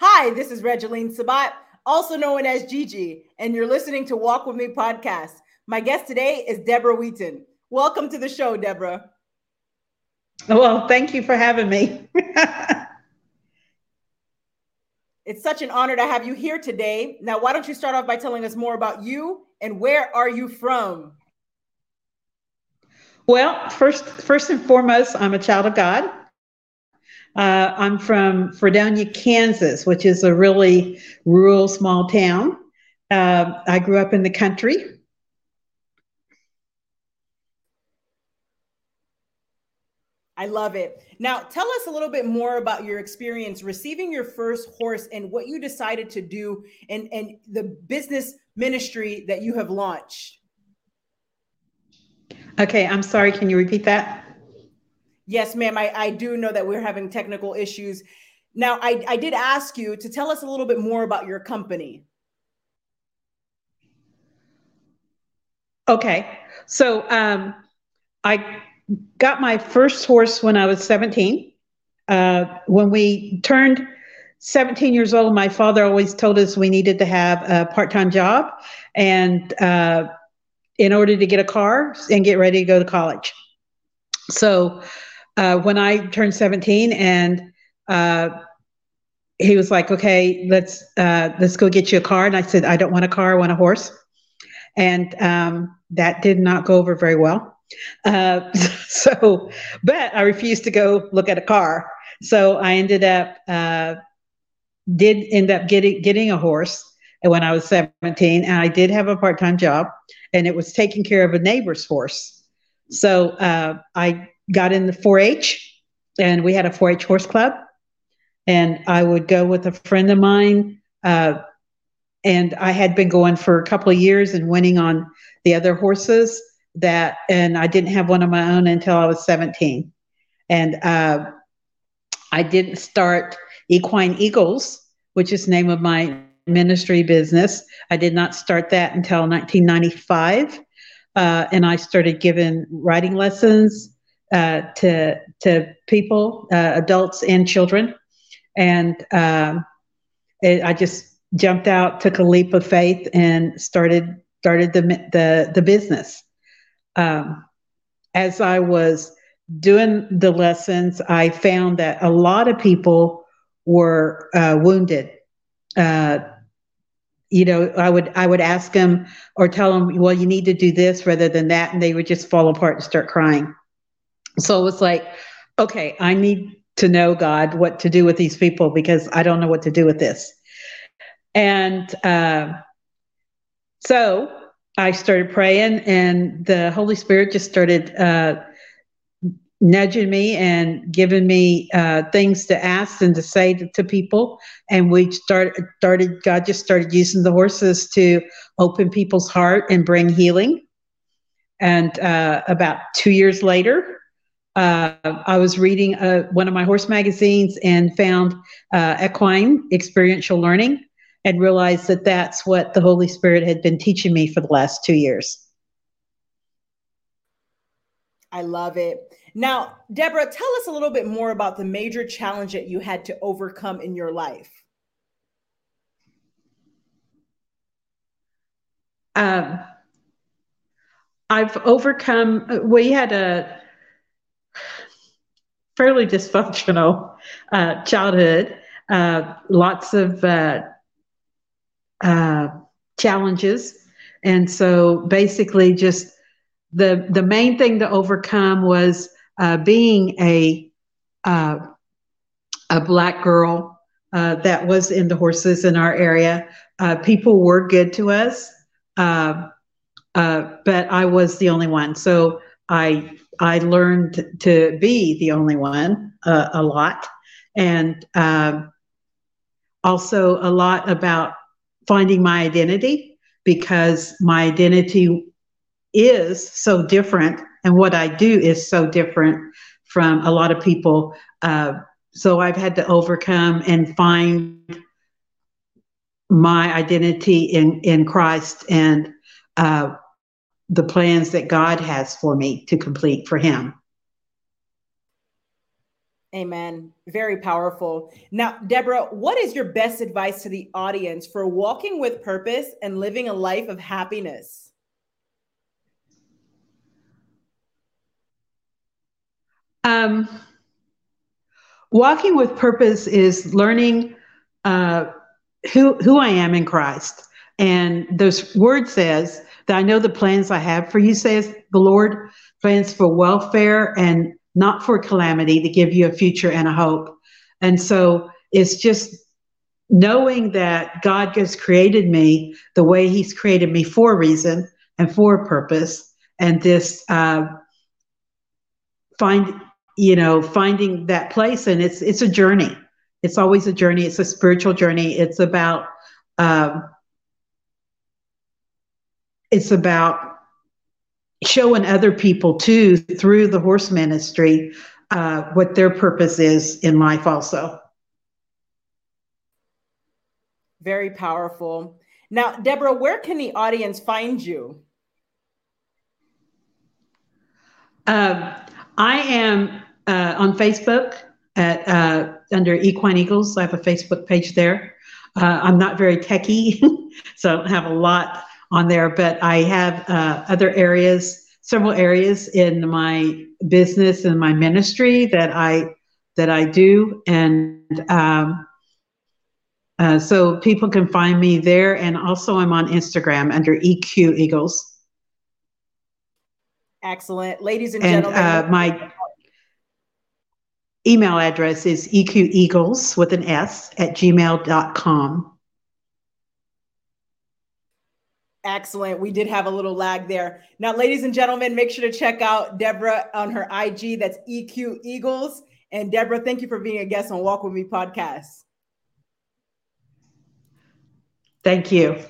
Hi, this is Regeline Sabat, also known as Gigi, and you're listening to Walk With Me podcast. My guest today is Deborah Wheaton. Welcome to the show, Deborah. Well, thank you for having me. it's such an honor to have you here today. Now, why don't you start off by telling us more about you and where are you from? Well, first, first and foremost, I'm a child of God. Uh, I'm from Fredonia, Kansas, which is a really rural small town. Uh, I grew up in the country. I love it. Now, tell us a little bit more about your experience receiving your first horse and what you decided to do and, and the business ministry that you have launched. Okay, I'm sorry. Can you repeat that? Yes, ma'am. I, I do know that we're having technical issues. Now, I, I did ask you to tell us a little bit more about your company. Okay. So um, I got my first horse when I was 17. Uh, when we turned 17 years old, my father always told us we needed to have a part time job. And uh, in order to get a car and get ready to go to college. So uh, when I turned 17 and uh, he was like, okay, let's, uh, let's go get you a car. And I said, I don't want a car, I want a horse. And um, that did not go over very well. Uh, so, but I refused to go look at a car. So I ended up, uh, did end up getting, getting a horse when I was 17 and I did have a part-time job and it was taking care of a neighbor's horse. So uh, I got in the 4-H, and we had a 4-H horse club, and I would go with a friend of mine. Uh, and I had been going for a couple of years and winning on the other horses that, and I didn't have one of my own until I was 17. And uh, I didn't start Equine Eagles, which is the name of my ministry business. I did not start that until 1995. Uh, and I started giving riding lessons uh, to to people, uh, adults and children, and um, it, I just jumped out, took a leap of faith, and started started the the the business. Um, as I was doing the lessons, I found that a lot of people were uh, wounded uh, you know, I would I would ask them or tell them, well, you need to do this rather than that, and they would just fall apart and start crying. So it was like, okay, I need to know God what to do with these people because I don't know what to do with this. And uh, so I started praying, and the Holy Spirit just started uh, nudging me and giving me uh, things to ask and to say to, to, people. And we started, started, God just started using the horses to open people's heart and bring healing. And uh, about two years later, uh, I was reading uh, one of my horse magazines and found uh, equine experiential learning and realized that that's what the Holy Spirit had been teaching me for the last two years. I love it. Now, Deborah, tell us a little bit more about the major challenge that you had to overcome in your life. Um, I've overcome, we had a fairly dysfunctional uh, childhood, uh, lots of uh, uh challenges. And so basically, just the, the main thing to overcome was uh, being a a black girl that was into horses in our area, people were good to us, but I was the only one. So I I learned to be the only one a lot, and um, also a lot about finding my identity because my identity is so different and what I do is so different from a lot of people. Uh, so I've had to overcome and find my identity in in Christ and uh, the plans that God has for me to complete for Him. Amen. Very powerful. Now, Deborah, what is your best advice to the audience for walking with purpose and living a life of happiness? Um, walking with purpose is learning uh, who who I am in Christ, and those word says that I know the plans I have for you, says the Lord, plans for welfare and not for calamity, to give you a future and a hope. And so it's just knowing that God has created me the way He's created me for a reason and for a purpose, and this uh, find you know finding that place, and it's it's a journey. It's always a journey. It's a spiritual journey. It's about um, it's about showing other people too through the horse ministry uh, what their purpose is in life also. Very powerful. Now deborah where can the audience find you? Um, i am uh, on facebook at uh, under equine eagles. I have a facebook page there. Uh, i'm not very techy so i don't have a lot on there, but I have uh, other areas, several areas in my business and my ministry that I that I do, and um, uh, so people can find me there. And also, I'm on Instagram under EQ Eagles. Excellent, ladies and, and gentlemen. Uh, my email address is eqeagles with an S at gmail.com. Excellent. We did have a little lag there. Now, ladies and gentlemen, make sure to check out Deborah on her IG. That's EQ Eagles. And Deborah, thank you for being a guest on Walk With Me podcast. Thank you.